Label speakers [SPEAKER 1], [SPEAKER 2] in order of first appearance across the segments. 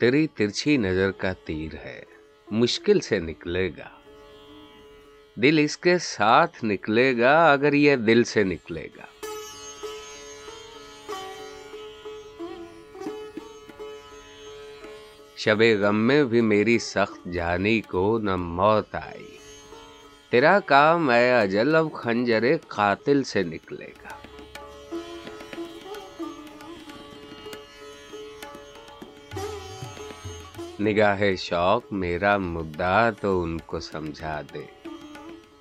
[SPEAKER 1] تیری ترچھی نظر کا تیر ہے، مشکل سے نکلے گا۔ دل اس کے ساتھ نکلے گا اگر یہ دل سے نکلے گا۔ شب غم میں بھی میری سخت جانی کو نہ موت آئی۔ تیرا کام اے اجل اب خنجر قاتل سے نکلے گا۔ نگاہ شوق میرا مدعا تو ان کو سمجھا دے۔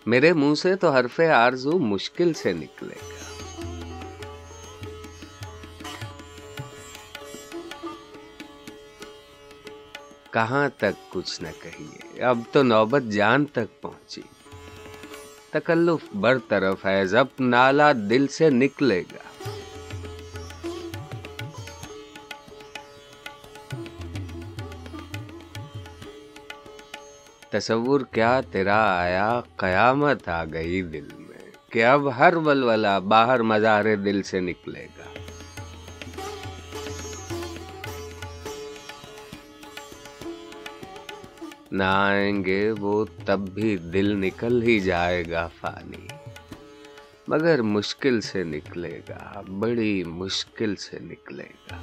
[SPEAKER 1] میرے منہ سے تو حرف آرزو مشکل سے نکلے گا۔ کہاں تک کچھ نہ کہیے، اب تو نوبت جان تک پہنچی۔ تکلف بر طرف ہے ضبط نالا دل سے نکلے گا۔ تصور کیا تیرا آیا؟ قیامت آ گئی دل میں۔ کہ اب ہر ولولہ باہر مزار دل سے نکلے گا۔ نہ آئیں گے وہ تب بھی دل نکل ہی جائے گا فانی۔ مگر مشکل سے نکلے گا، بڑی مشکل سے نکلے گا۔